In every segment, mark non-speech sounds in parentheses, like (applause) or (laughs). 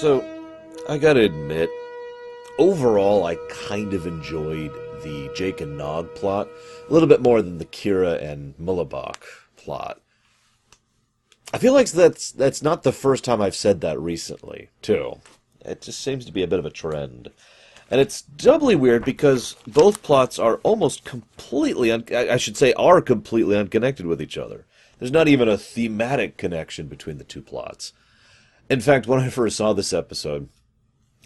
So, I gotta admit, overall, I kind of enjoyed the Jake and Nog plot a little bit more than the Kira and Mullibok plot. I feel like that's that's not the first time I've said that recently, too. It just seems to be a bit of a trend. And it's doubly weird because both plots are almost completely, un- I should say, are completely unconnected with each other. There's not even a thematic connection between the two plots. In fact, when I first saw this episode,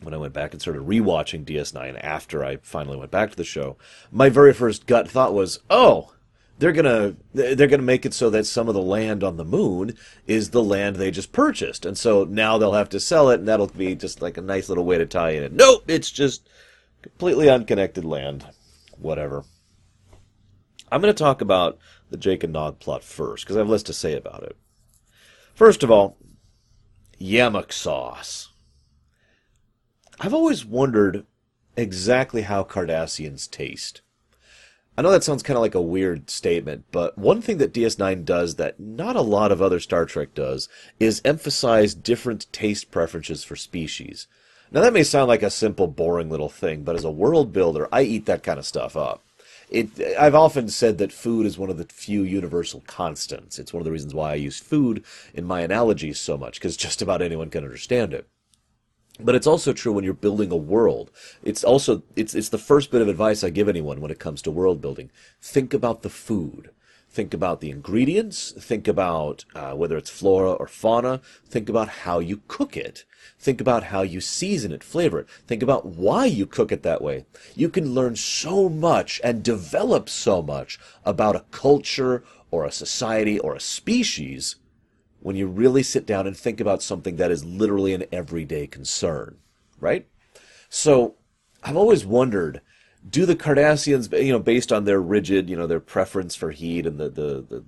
when I went back and started rewatching DS9 after I finally went back to the show, my very first gut thought was, "Oh, they're gonna they're gonna make it so that some of the land on the moon is the land they just purchased, and so now they'll have to sell it, and that'll be just like a nice little way to tie in it." Nope, it's just completely unconnected land. Whatever. I'm going to talk about the Jake and Nog plot first because I have less to say about it. First of all, Yamok sauce. I've always wondered exactly how Cardassians taste. I know that sounds kind of like a weird statement, but one thing that DS9 does that not a lot of other Star Trek does is emphasize different taste preferences for species. Now that may sound like a simple, boring little thing, but as a world builder, I eat that kind of stuff up. It, I've often said that food is one of the few universal constants. It's one of the reasons why I use food in my analogies so much, because just about anyone can understand it. But it's also true when you're building a world. It's also it's it's the first bit of advice I give anyone when it comes to world building. Think about the food. Think about the ingredients. Think about uh, whether it's flora or fauna. Think about how you cook it. Think about how you season it, flavor it. Think about why you cook it that way. You can learn so much and develop so much about a culture or a society or a species when you really sit down and think about something that is literally an everyday concern, right? So I've always wondered, do the Cardassians, you know, based on their rigid, you know, their preference for heat and the, the, the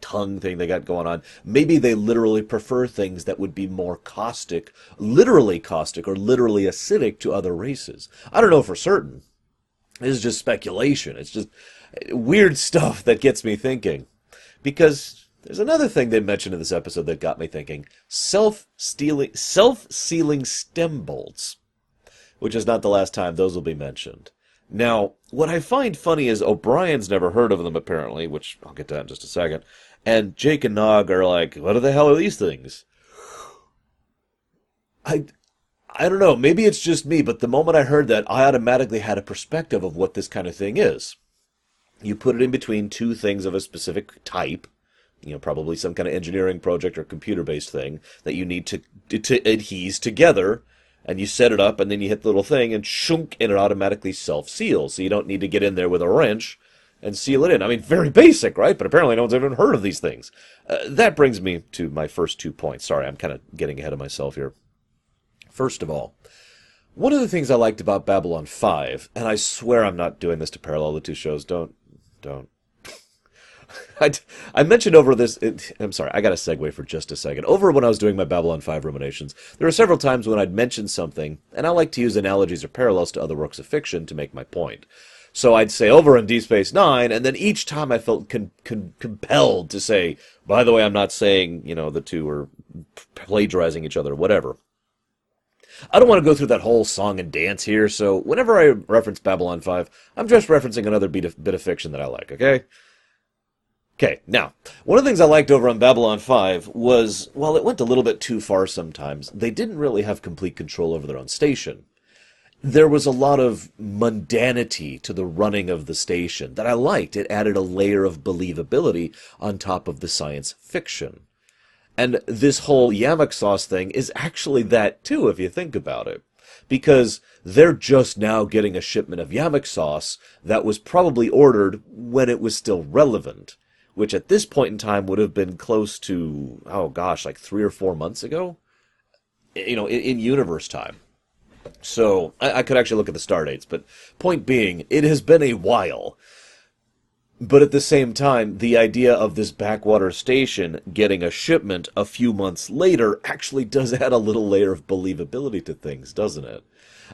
tongue thing they got going on, maybe they literally prefer things that would be more caustic, literally caustic or literally acidic to other races. I don't know for certain. This is just speculation. It's just weird stuff that gets me thinking. Because there's another thing they mentioned in this episode that got me thinking. Self-stealing, self-sealing stem bolts. Which is not the last time those will be mentioned. Now, what I find funny is O'Brien's never heard of them apparently, which I'll get to that in just a second. And Jake and Nog are like, what the hell are these things? I, I don't know. Maybe it's just me, but the moment I heard that, I automatically had a perspective of what this kind of thing is. You put it in between two things of a specific type, you know, probably some kind of engineering project or computer-based thing that you need to to adhese together, and you set it up, and then you hit the little thing, and shunk, and it automatically self-seals. So you don't need to get in there with a wrench and seal it in. I mean, very basic, right? But apparently no one's ever heard of these things. Uh, that brings me to my first two points. Sorry, I'm kind of getting ahead of myself here. First of all, one of the things I liked about Babylon 5, and I swear I'm not doing this to parallel the two shows, don't, don't. (laughs) I, I mentioned over this. It, I'm sorry, I got a segue for just a second. Over when I was doing my Babylon 5 ruminations, there were several times when I'd mention something, and I like to use analogies or parallels to other works of fiction to make my point. So I'd say over in Deep Space Nine, and then each time I felt con- con- compelled to say, by the way, I'm not saying, you know, the two are plagiarizing each other, whatever. I don't want to go through that whole song and dance here, so whenever I reference Babylon 5, I'm just referencing another bit of, bit of fiction that I like, okay? Okay, now, one of the things I liked over on Babylon 5 was, while it went a little bit too far sometimes, they didn't really have complete control over their own station. There was a lot of mundanity to the running of the station that I liked. It added a layer of believability on top of the science fiction. And this whole Yamok sauce thing is actually that too, if you think about it. Because they're just now getting a shipment of Yamok sauce that was probably ordered when it was still relevant which at this point in time would have been close to, oh gosh, like three or four months ago, you know, in, in universe time. So I, I, could actually look at the star dates, but point being, it has been a while. But at the same time, the idea of this backwater station getting a shipment a few months later actually does (laughs) add a little layer of believability to things, doesn't it?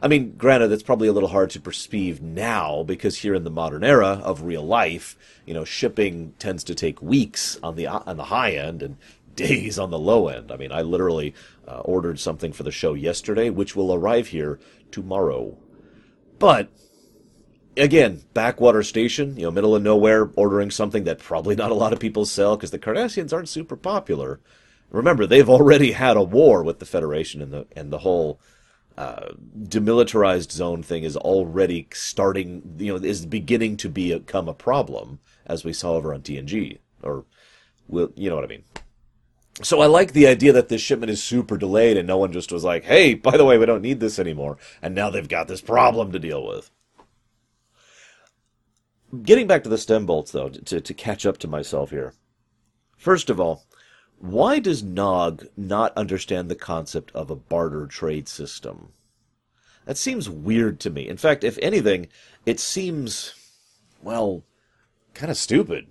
I mean, granted, that's probably a little hard to perceive now because here in the modern era of real life, you know, shipping tends to take weeks on the on the high end and (laughs) days on the low end. I mean, I literally uh, ordered something for the show yesterday, which will arrive here tomorrow. But again, backwater station, you know, middle of nowhere, ordering something that probably not a lot of people sell because the Cardassians aren't super popular. Remember, they've already had a war with the Federation, and the and the whole uh, demilitarized zone thing is already starting. You know, is beginning to become a problem, as we saw over on TNG, or, will you know what I mean? So I like the idea that this shipment is super delayed, and no one just was like, "Hey, by the way, we don't need this anymore," and now they've got this problem to deal with. Getting back to the stem bolts, though, to, to catch up to myself here. First of all, why does Nog not understand the concept of a barter trade system? That seems weird to me. In fact, if anything, it seems, well, kind of stupid.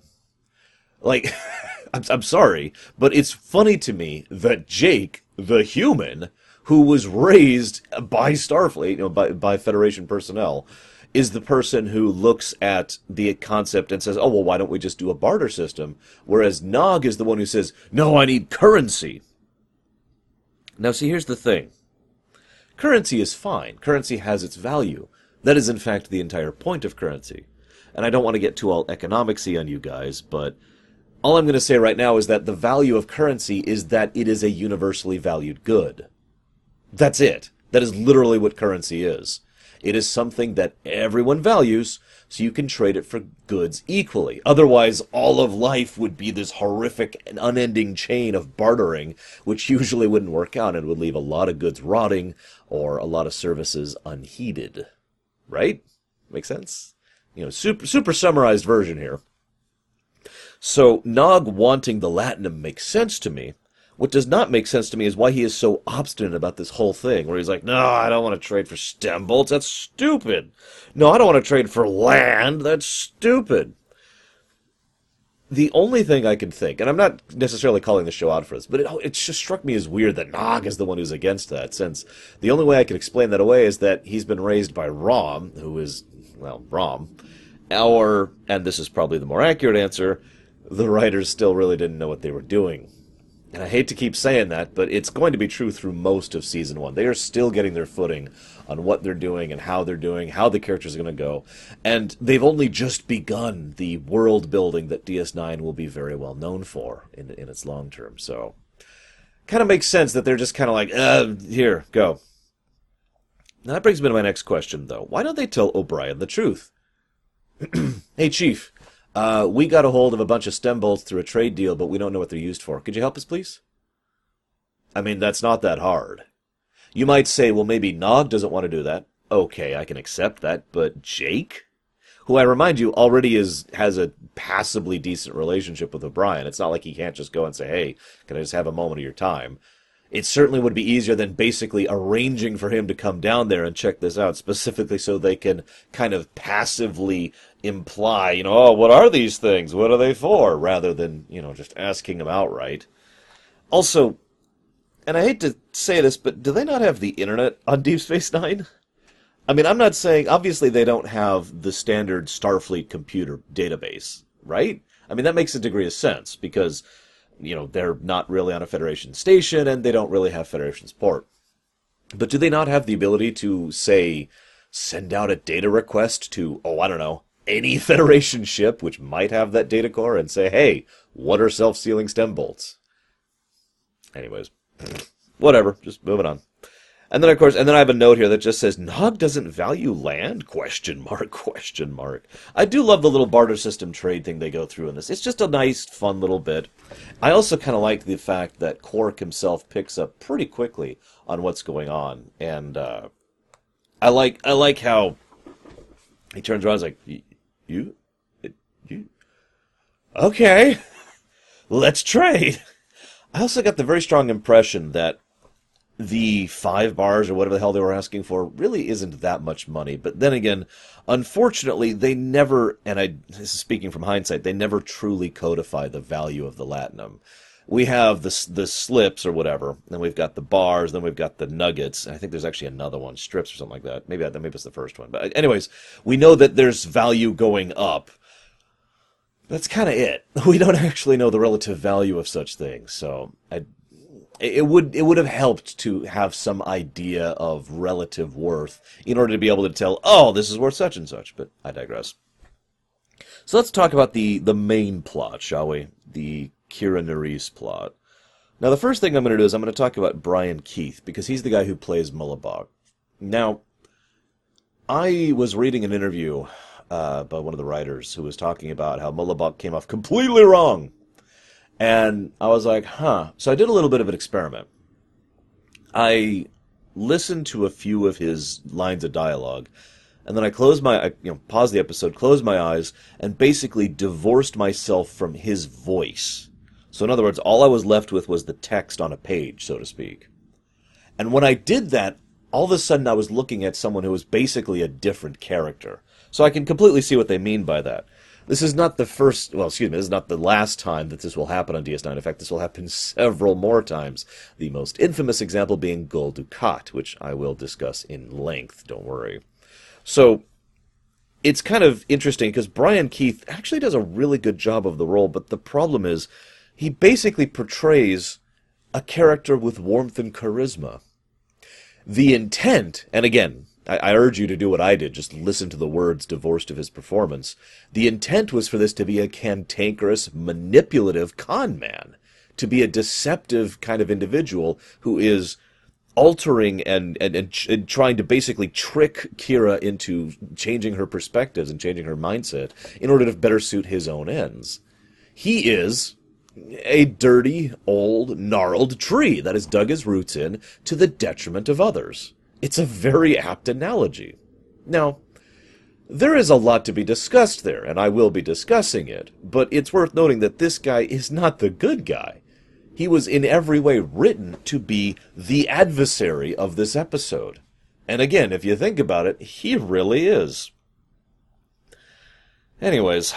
Like, (laughs) I'm, I'm sorry, but it's funny to me that Jake, the human, who was raised by Starfleet, you know, by, by Federation personnel, is the person who looks at the concept and says, oh, well, why don't we just do a barter system? Whereas Nog is the one who says, no, I need currency. Now, see, here's the thing currency is fine, currency has its value. That is, in fact, the entire point of currency. And I don't want to get too all economicsy on you guys, but all I'm going to say right now is that the value of currency is that it is a universally valued good. That's it. That is literally what currency is. It is something that everyone values, so you can trade it for goods equally. Otherwise, all of life would be this horrific and unending chain of bartering, which usually wouldn't work out and would leave a lot of goods rotting or a lot of services unheeded. Right? Make sense? You know, super, super summarized version here. So, Nog wanting the Latinum makes sense to me, what does not make sense to me is why he is so obstinate about this whole thing, where he's like, no, I don't want to trade for stem bolts. That's stupid. No, I don't want to trade for land. That's stupid. The only thing I can think, and I'm not necessarily calling the show out for this, but it, it just struck me as weird that Nog is the one who's against that, since the only way I can explain that away is that he's been raised by Rom, who is, well, Rom, or, and this is probably the more accurate answer, the writers still really didn't know what they were doing and I hate to keep saying that, but it's going to be true through most of season one. They are still getting their footing on what they're doing and how they're doing, how the characters are going to go. And they've only just begun the world building that DS9 will be very well known for in, in its long term. So, kind of makes sense that they're just kind of like, uh, here, go. Now, that brings me to my next question, though. Why don't they tell O'Brien the truth? (clears throat) hey, Chief, uh, we got a hold of a bunch of stem bolts through a trade deal, but we don't know what they're used for. Could you help us, please? I mean, that's not that hard. You might say, well, maybe Nog doesn't want to do that. Okay, I can accept that, but Jake? Who I remind you already is has a passably decent relationship with O'Brien. It's not like he can't just go and say, hey, can I just have a moment of your time? It certainly would be easier than basically arranging for him to come down there and check this out, specifically so they can kind of passively imply, you know, oh, what are these things? What are they for? Rather than, you know, just asking him outright. Also, and I hate to say this, but do they not have the internet on Deep Space Nine? I mean, I'm not saying, obviously, they don't have the standard Starfleet computer database, right? I mean, that makes a degree of sense because you know, they're not really on a Federation station and they don't really have Federation support. But do they not have the ability to, say, send out a data request to, oh, I don't know, any (laughs) Federation ship which might have that data core and say, hey, what are self sealing stem bolts? Anyways, (clears throat) whatever, just moving on. And then of course, and then I have a note here that just says Nog doesn't value land? Question (laughs) mark? Question mark. I do love the little barter system trade thing they go through in this. It's just a nice, fun little bit. I also kind of like the fact that Quark himself picks up pretty quickly on what's going on, and uh, I like I like how he turns around and is like, "You, you, okay, (laughs) let's trade." I also got the very strong impression that the five bars or whatever the hell they were asking for really isn't that much money. But then again, unfortunately, they never, and I, this is speaking from hindsight, they never truly codify the value of the latinum. We have the the slips or whatever, then we've got the bars, then we've got the nuggets. and I think there's actually another one, strips or something like that. Maybe that, maybe it's the first one. But anyways, we know that there's value going up that's kind of it. (laughs) We don't actually know the relative value of such things, so I, it would it would have helped to have some idea of relative worth in order to be able to tell, oh, this is worth such and such. But I digress. So let's talk about the the main plot, shall we? The Kira Nerys plot. Now, the first thing I'm going to do is I'm going to talk about Brian Keith because he's the guy who plays Mullibok Now, I was reading an interview uh, by one of the writers who was talking about how Mullibok came off completely wrong. And I was like, huh. So I did a little bit of an experiment. I listened to a few of his lines of dialogue, and then I closed my, I, you know, paused the episode, closed my eyes, and basically divorced myself from his voice. So in other words, all I was left with was the text on a page, so to speak. And when I did that, all of a sudden I was looking at someone who was basically a different character. So I can completely see what they mean by that. This is not the first, well, excuse me, this is not the last time that this will happen on DS9. In fact, this will happen several more times. The most infamous example being Gul Dukat, which I will discuss in length, don't worry. So, it's kind of interesting because Brian Keith actually does a really good job of the role, but the problem is he basically portrays a character with warmth and charisma. The intent, and again, I, I urge you to do what I did, just listen to the words divorced of his performance. The intent was for this to be a cantankerous, manipulative con man, to be a deceptive kind of individual who is altering and, and, and, and, trying to basically trick Kira into changing her perspectives and changing her mindset in order to better suit his own ends. He is a dirty, old, gnarled tree that has dug his roots in to the detriment of others. It's a very apt analogy. Now, there is a lot to be discussed there, and I will be discussing it, but it's worth noting that this guy is not the good guy. He was in every way written to be the adversary of this episode. And again, if you think about it, he really is. Anyways,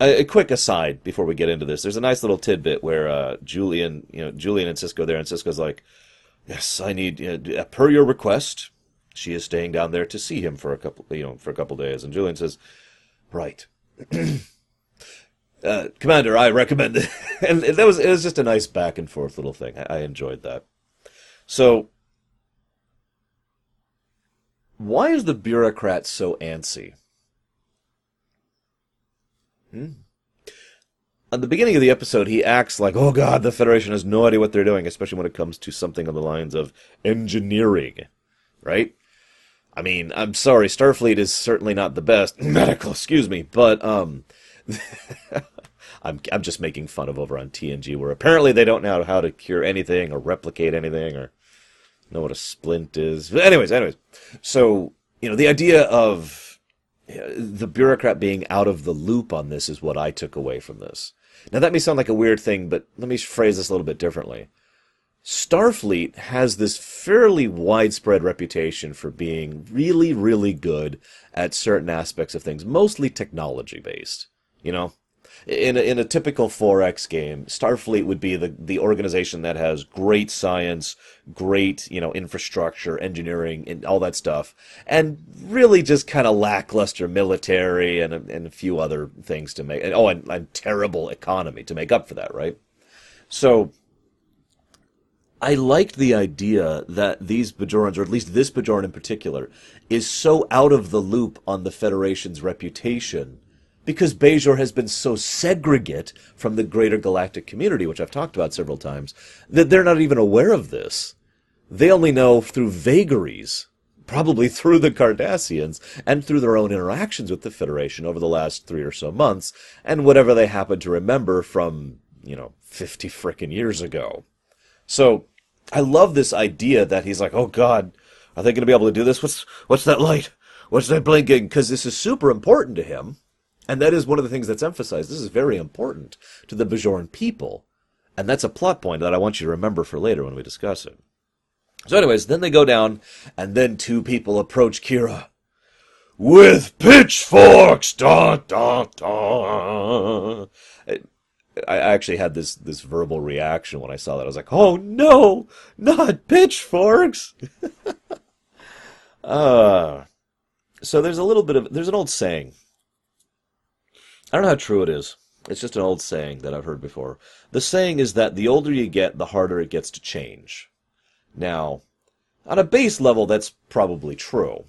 a, a quick aside before we get into this. There's a nice little tidbit where uh, Julian, you know, Julian and Sisko there, and Sisko's like, Yes, I need, uh, per your request, she is staying down there to see him for a couple, you know, for a couple days. And Julian says, right. (clears throat) uh, Commander, I recommend it. (laughs) and that was, it was just a nice back and forth little thing. I, I enjoyed that. So, why is the bureaucrat so antsy? Hmm? At the beginning of the episode, he acts like, oh god, the Federation has no idea what they're doing, especially when it comes to something on the lines of engineering, right? I mean, I'm sorry, Starfleet is certainly not the best (clears throat) medical, excuse me, but um, (laughs) I'm I'm just making fun of over on TNG, where apparently they don't know how to cure anything or replicate anything or know what a splint is. But anyways, anyways, so you know the idea of the bureaucrat being out of the loop on this is what I took away from this. Now, that may sound like a weird thing, but let me phrase this a little bit differently. Starfleet has this fairly widespread reputation for being really, really good at certain aspects of things, mostly technology based. You know, in a, in a typical 4X game, Starfleet would be the, the organization that has great science, great, you know, infrastructure, engineering, and all that stuff, and really just kind of lackluster military and a, and a few other things to make, and, oh, and, and terrible economy to make up for that, right? So, I liked the idea that these Bajorans, or at least this Bajoran in particular, is so out of the loop on the Federation's reputation because Bajor has been so segregate from the greater galactic community, which I've talked about several times, that they're not even aware of this. They only know through vagaries, probably through the Cardassians, and through their own interactions with the Federation over the last three or so months, and whatever they happen to remember from, you know, 50 frickin' years ago. So, I love this idea that he's like, oh god, are they going to be able to do this? What's, what's that light? What's that blinking? Because this is super important to him and that is one of the things that's emphasized. This is very important to the Bajoran people. And that's a plot point that I want you to remember for later when we discuss it. So, anyways, then they go down, and then two people approach Kira with pitchforks. Da, da, da. I actually had this this verbal reaction when I saw that. I was like, "Oh no, not pitchforks!" (laughs) uh, so there's a little bit of there's an old saying I don't know how true it is, It's just an old saying that I've heard before. The saying is that the older you get, the harder it gets to change. Now, on a base level, that's probably true.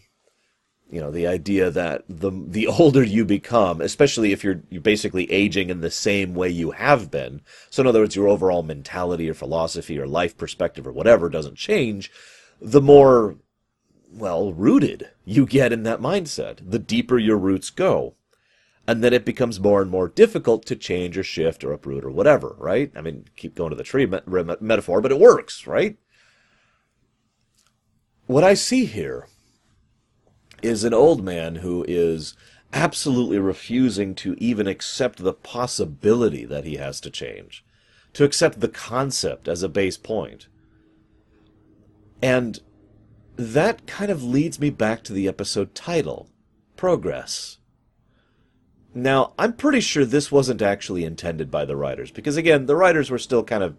You know, the idea that the the (laughs) older you become, especially if you're you're basically aging in the same way you have been. So in other words, your overall mentality or philosophy or life perspective or whatever doesn't change, the more well rooted you get in that mindset, the deeper your roots go. And then it becomes more and more difficult to change or shift or uproot or whatever, right? I mean, keep going to the tree metaphor, but it works, right? What I see here is an old man who is absolutely refusing to even accept the possibility that he has to change, to accept the concept as a base point. And that kind of leads me back to the episode title Progress. Now, I'm pretty sure this wasn't actually intended by the writers, because again, the writers were still kind of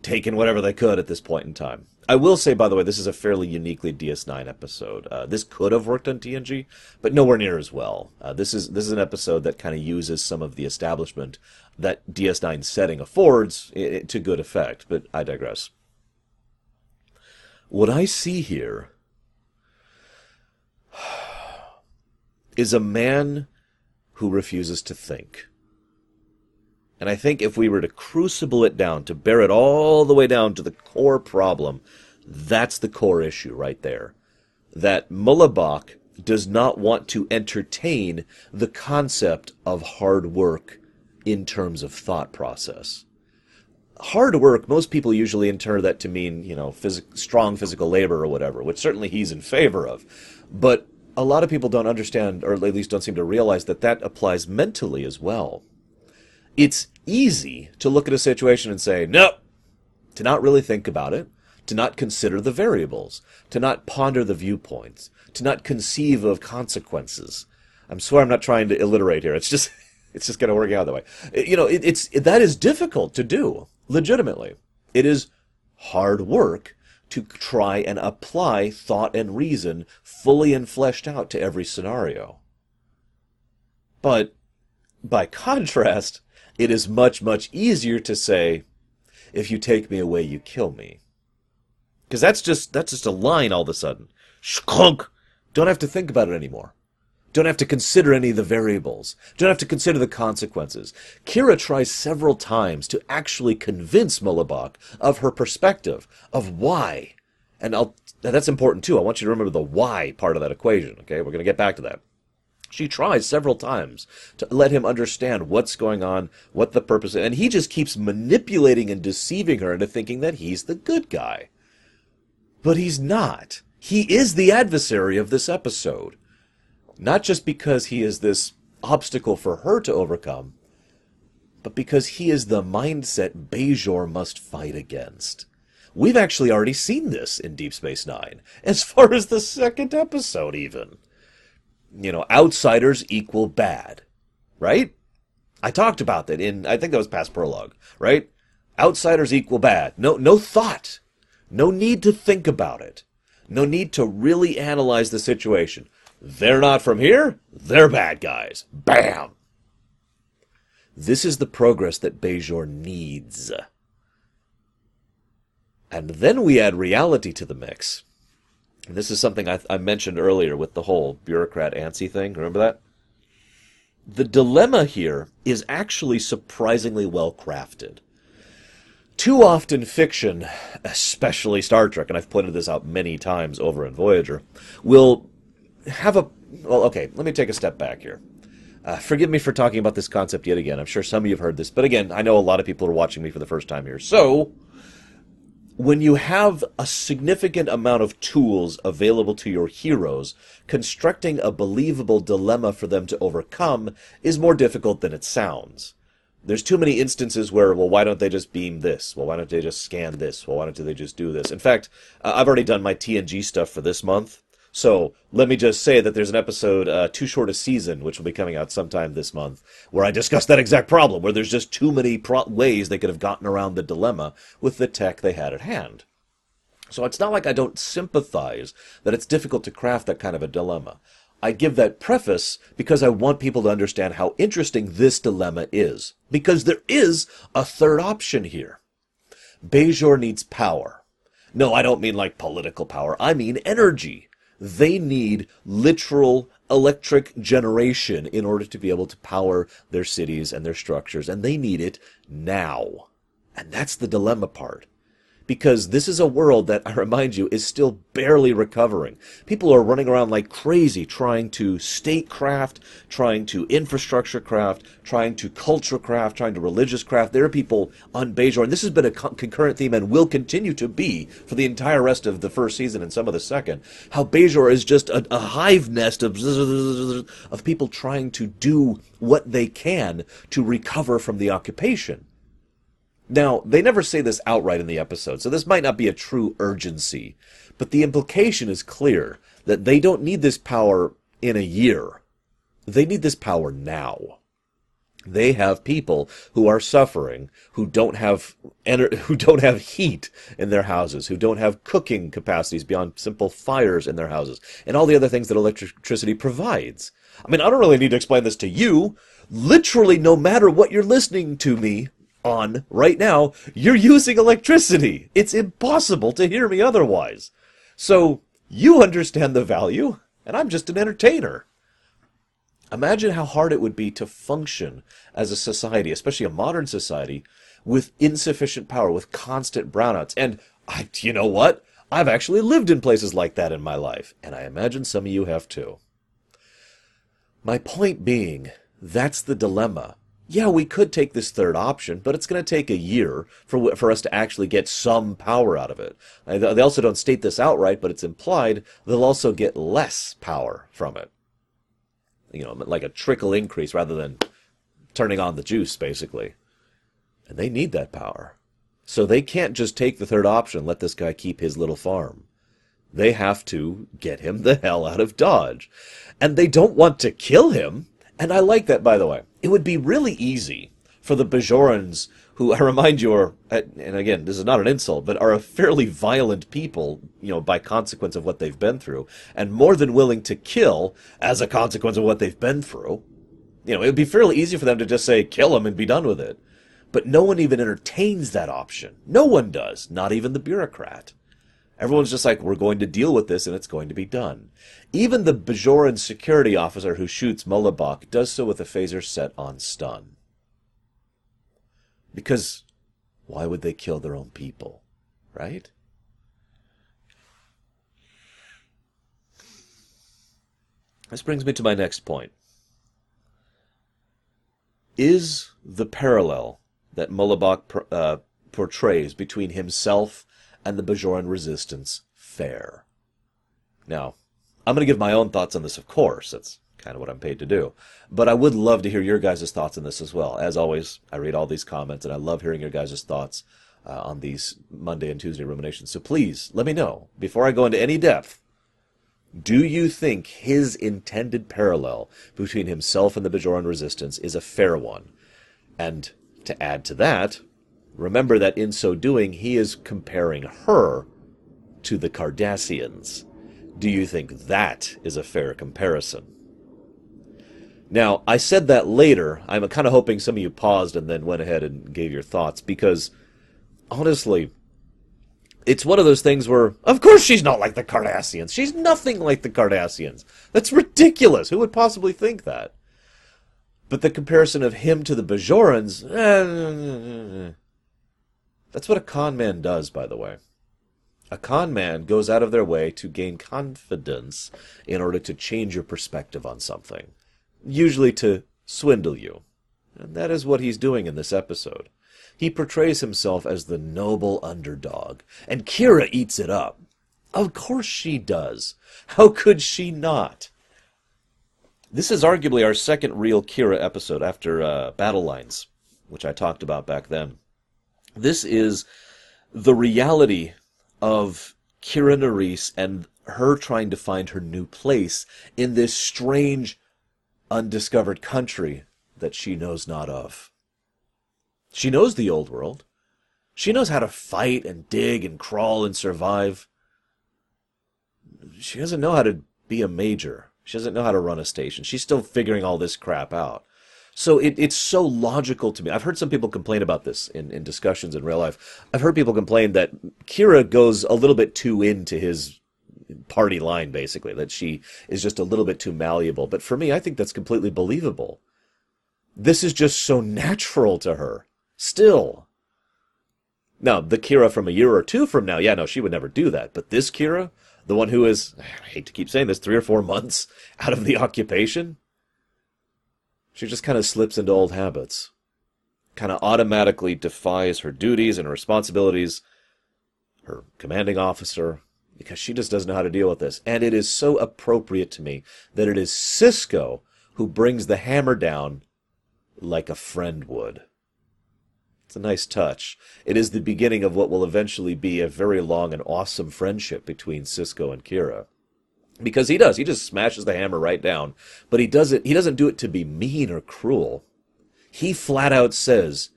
taking whatever they could at this point in time. I will say, by the way, this is a fairly uniquely DS9 episode. Uh, this could have worked on TNG, but nowhere near as well. Uh, this is this is an episode that kind of uses some of the establishment that DS9 setting affords to good effect. But I digress. What I see here (sighs) is a man who refuses to think. And I think if we were to crucible it down, to bear it all the way down to the core problem, that's the core issue right there. That Mullibok does not want to entertain the concept of hard work in terms of thought process. Hard work, most people usually interpret that to mean, you know, phys- strong physical labor or whatever, which certainly he's in favor of. But a lot of people don't understand, or at least don't seem to realize, that that applies mentally as well. It's easy to look at a situation and say, no, to not really think about it, to not consider the variables, to not ponder the viewpoints, to not conceive of consequences. I'm swear I'm not trying to alliterate here. It's just, (laughs) it's just going to work out that way. You know, it, it's, that is difficult to do, legitimately. It is hard work to try and apply thought and reason fully and fleshed out to every scenario. But by contrast, it is much, much easier to say, if you take me away, you kill me. Because that's just, that's just a line all of a sudden. Shklunk! Don't have to think about it anymore. Don't have to consider any of the variables. Don't have to consider the consequences. Kira tries several times to actually convince Mullibok of her perspective, of why. And I'll, that's important too. I want you to remember the why part of that equation, okay? We're going to get back to that. She tries several times to let him understand what's going on, what the purpose is, and he just keeps manipulating and deceiving her into thinking that he's the good guy. But he's not. He is the adversary of this episode. Not just because he is this obstacle for her to overcome, but because he is the mindset Bajor must fight against. We've actually already seen this in Deep Space Nine, (laughs) as far as the second episode, even you know, outsiders equal bad, right? I talked about that in, I think that was past prologue, right? Outsiders equal bad. No, no thought. No need to think about it. No need to really analyze the situation. They're not from here. They're bad guys. Bam! This is the progress that Bajor needs. And then we add reality to the mix. This is something I, I mentioned earlier with the whole bureaucrat antsy thing. Remember that? The dilemma here is actually surprisingly well crafted. Too often, fiction, especially Star Trek, and I've pointed this out many times over in Voyager, will have a. Well, okay, let me take a step back here. Uh, forgive me for talking about this concept yet again. I'm sure some of you have heard this, but again, I know a lot of people are watching me for the first time here. So, when you have a significant amount of tools available to your heroes, constructing a believable dilemma for them to overcome is more difficult than it sounds. There's too many instances where, well, why don't they just beam this? Well, why don't they just scan this? Well, why don't they just do this? In fact, I've already done my TNG stuff for this month, so let me just say that there's an episode, uh, Too Short a Season, which will be coming out sometime this month, where I discuss that exact problem, where there's just too many pro- ways they could have gotten around the dilemma with the tech they had at hand. So it's not like I don't sympathize that it's difficult to craft that kind of a dilemma. I give that preface because I want people to understand how interesting this dilemma is. Because there is a third option here. Bajor needs power. No, I don't mean like political power. I mean energy. They need literal electric generation in order to be able to power their cities and their structures, and they need it now. And that's the dilemma part because this is a world that, (laughs) I remind you, is still barely recovering. People are running around like crazy trying to statecraft, trying to infrastructure craft, trying to culture craft, trying to religious craft. There are people on Bajor, and this has been a con- concurrent theme and will continue to be for the entire rest of the first season and some of the second. How Bajor is just a, a hive nest of, of people trying to do what they can to recover from the occupation. Now, they never say this outright in the episode, so this might not be a true urgency, but the implication is clear that they don't need this power in a year. They need this power now. They have people who are suffering, who don't have ener- (laughs) who don't have heat in their houses, who don't have cooking capacities beyond simple fires in their houses, and all the other things that electricity provides. I mean, I don't really need to explain this to you. Literally, no matter what you're listening to me on right now, you're using electricity. It's impossible to hear me otherwise. So you understand the value, and I'm just an entertainer. Imagine how hard it would be to function as a society, especially a modern society, with insufficient power, with constant brownouts. And I, you know what? I've actually lived in places like that in my life, and I imagine some of you have too. My point being, that's the dilemma yeah, we could take this third option, but it's going to take a year for for us to actually get some power out of it. They also don't state this outright, but it's implied they'll also get less power from it. You know, like a trickle increase rather than turning on the juice, basically. And they need that power. So they can't just take the third option, let this guy keep his little farm. They have to get him the hell out of Dodge. And they don't want to kill him. And I like that, by the way it would be really easy for the Bajorans, who (laughs) I remind you are, and again, this is not an insult, but are a fairly violent people, you know, by consequence of what they've been through, and more than willing to kill as a consequence of what they've been through. You know, it would be fairly easy for them to just say, kill him and be done with it. But no one even entertains that option. No one does, not even the bureaucrat. Everyone's just like, we're going to deal with this and it's going to be done. Even the Bajoran security officer who shoots Mullibok does so with a phaser set on stun. Because why would they kill their own people? Right? This brings me to my next point. Is the parallel that Mullibok uh, portrays between himself and the Bajoran resistance fair. Now, I'm going to give my own thoughts on this, of course. That's kind of what I'm paid to do. But I would love to hear your guys' thoughts on this as well. As always, I read all these comments, and I love hearing your guys' thoughts uh, on these Monday and Tuesday ruminations. So please, let me know, before I go into any depth, do you think his intended parallel between himself and the Bajoran resistance is a fair one? And to add to that, Remember that in so doing, he is comparing her to the Cardassians. Do you think that is a fair comparison? Now, I said that later. I'm kind of hoping some of you paused and then went ahead and gave your thoughts because, honestly, it's one of those things where, of course, she's not like the Cardassians. She's nothing like the Cardassians. That's ridiculous. Who would possibly think that? But the comparison of him to the Bajorans, eh, that's what a con man does, by the way. A con man goes out of their way to gain confidence in order to change your perspective on something, usually to swindle you. And that is what he's doing in this episode. He portrays himself as the noble underdog, and Kira eats it up. Of course she does. How could she not? This is arguably our second real Kira episode after uh, Battle Lines, which I talked about back then. This is the reality of Kira Nerys and her trying to find her new place in this strange, undiscovered country that she knows not of. She knows the old world. She knows how to fight and dig and crawl and survive. She doesn't know how to be a major. She doesn't know how to run a station. She's still figuring all this crap out. So it, it's so logical to me. I've heard some people complain about this in, in discussions in real life. I've heard people complain that Kira goes a little bit too into his party line, basically, that she is just a little bit too malleable. But for me, I think that's completely believable. This is just so natural to her. Still. Now, the Kira from a year or two from now, yeah, no, she would never do that. But this Kira, the one who is, I hate to keep saying this, three or four months out of the occupation, she just kind of slips into old habits. Kind of automatically defies her duties and responsibilities, her commanding officer, because she just doesn't know how to deal with this. And it is so appropriate to me that it is Sisko who brings the hammer down like a friend would. It's a nice touch. It is the beginning of what will eventually be a very long and awesome friendship between Sisko and Kira. Because he does, he just smashes the hammer right down, but he does it he doesn't do it to be mean or cruel. He flat out says,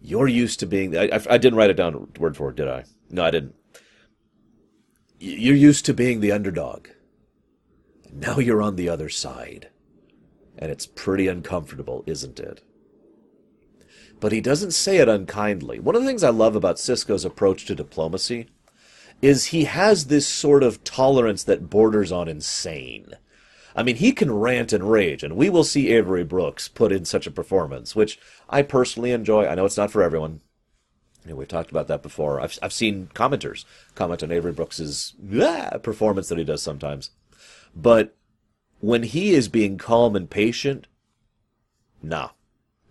"You're used to being." I, I, didn't write it down word for word, did I? No, I didn't. You're used to being the underdog. Now you're on the other side. And it's pretty uncomfortable, isn't it? But he doesn't say it unkindly. One of the things I love about Sisko's approach to diplomacy is he has this sort of tolerance that borders on insane. I mean, he can rant and rage, and we will see Avery Brooks put in such a performance, which I personally enjoy. I know it's not for everyone. You know, we've talked about that before. I've I've seen commenters comment on Avery Brooks's performance that he does sometimes, but when he is being calm and patient, nah.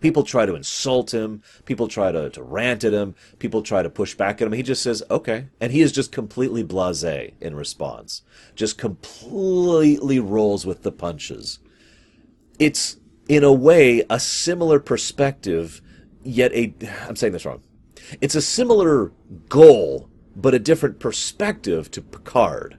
People try to insult him. People try to, to rant at him. People try to push back at him. He just says, okay. And he is just completely blase in response. Just completely rolls with the punches. It's, in a way, a similar perspective, yet a, I'm saying this wrong. It's a similar goal, but a different perspective to Picard.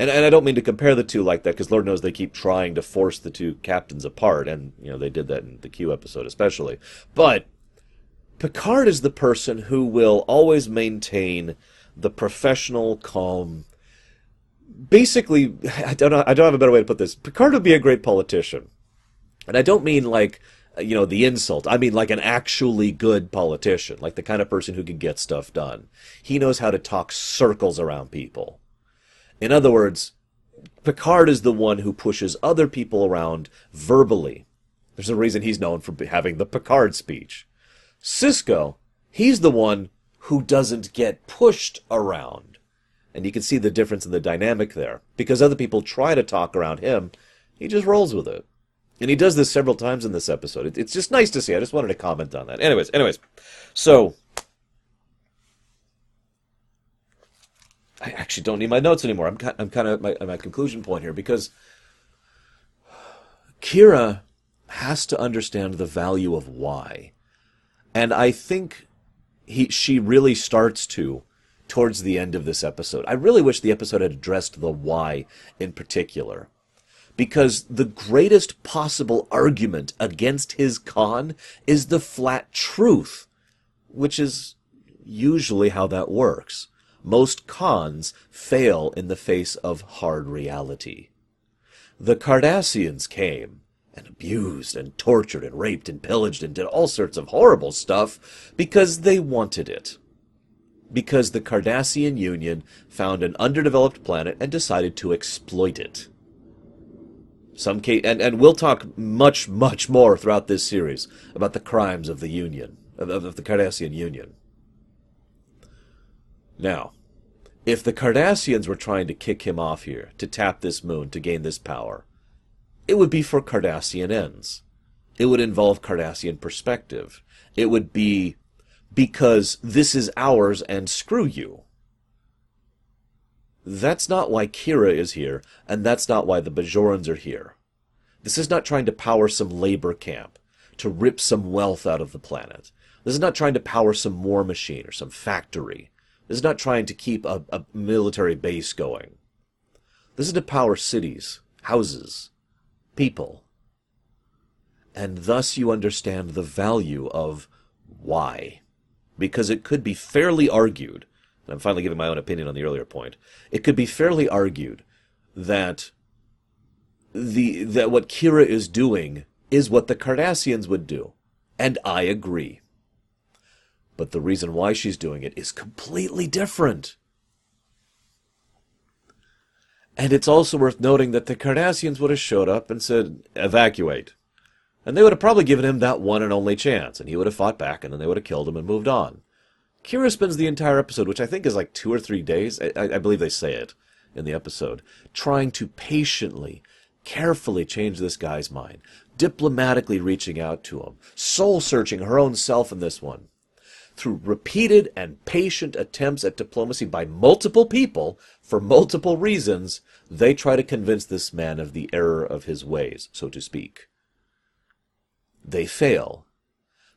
And, and I don't mean to compare the two like that, because Lord knows they keep trying to force the two captains apart, and you know they did that in the Q episode especially. But Picard is the person who will always maintain the professional, calm. Basically, I don't know, I don't have a better way to put this. Picard would be a great politician, and I don't mean like you know, the insult. I mean, like an actually good politician, like the kind of person who can get stuff done. He knows how to talk circles around people. In other words, Picard is the one who pushes other people around verbally. There's a reason he's known for having the Picard speech. Sisko, he's the one who doesn't get pushed around. And you can see the difference in the dynamic there. Because other people try to talk around him, he just rolls with it. And he does this several times in this episode. It's just nice to see. I just wanted to comment on that. Anyways, anyways. So, I actually don't need my notes anymore. I'm, I'm kind of at my, at my conclusion point here because Kira has to understand the value of why. And I think he, she really starts to towards the end of this episode. I really wish the episode had addressed the why in particular because the greatest possible argument against his con is the flat truth, which is usually how that works. Most cons fail in the face of hard reality. The Cardassians came and abused and tortured and raped and pillaged and did all sorts of horrible stuff because they wanted it. Because the Cardassian Union found an underdeveloped planet and decided to exploit it. Some case, and, and we'll talk much, much more throughout this series about the crimes of the Union, of, of the Cardassian Union. Now, if the Cardassians were trying to kick him off here, to tap this moon, to gain this power, it would be for Cardassian ends. It would involve Cardassian perspective. It would be because this is ours and screw you. That's not why Kira is here, and that's not why the Bajorans are here. This is not trying to power some labor camp, to rip some wealth out of the planet. This is not trying to power some war machine or some factory. This is not trying to keep a, a military base going. This is to power cities, houses, people. And thus you understand the value of why. Because it could be fairly argued and I'm finally giving my own opinion on the earlier point, it could be fairly argued that the that what Kira is doing is what the Cardassians would do. And I agree. But the reason why she's doing it is completely different. And it's also worth noting that the Cardassians would have showed up and said, evacuate. And they would have probably given him that one and only chance, and he would have fought back, and then they would have killed him and moved on. Kira spends the entire episode, which I think is like two or three days, I, I believe they say it in the episode, trying to patiently, carefully change this guy's mind, diplomatically reaching out to him, soul searching her own self in this one. Through repeated and patient attempts at diplomacy by multiple people, for multiple reasons, they try to convince this man of the error of his ways, so to speak. They fail.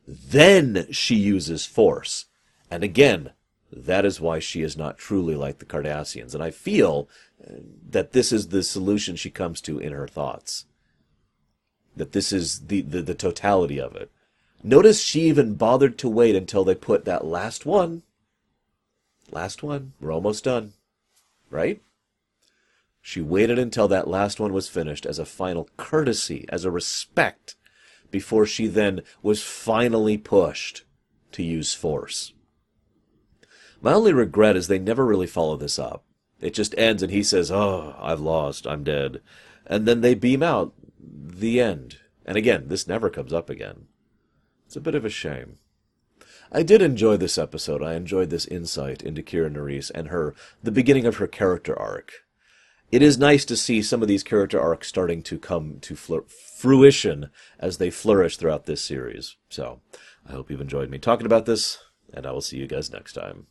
Then she uses force. And again, that is why she is not truly like the Cardassians. And I feel uh, that this is the solution she comes to in her thoughts that this is the, the, the totality of it. Notice she even bothered to wait until they put that last one. Last one. We're almost done. Right? She waited until that last one was finished as a final courtesy, as a respect, before she then was finally pushed to use force. My only regret is they never really follow this up. It just ends and he says, Oh, I've lost, I'm dead. And then they beam out the end. And again, this never comes up again. It's a bit of a shame. I did enjoy this episode. I enjoyed this insight into Kira Nerys and her the beginning of her character arc. It is nice to see some of these character arcs starting to come to fruition as they flourish throughout this series. So, I hope you've enjoyed me talking about this, and I will see you guys next time.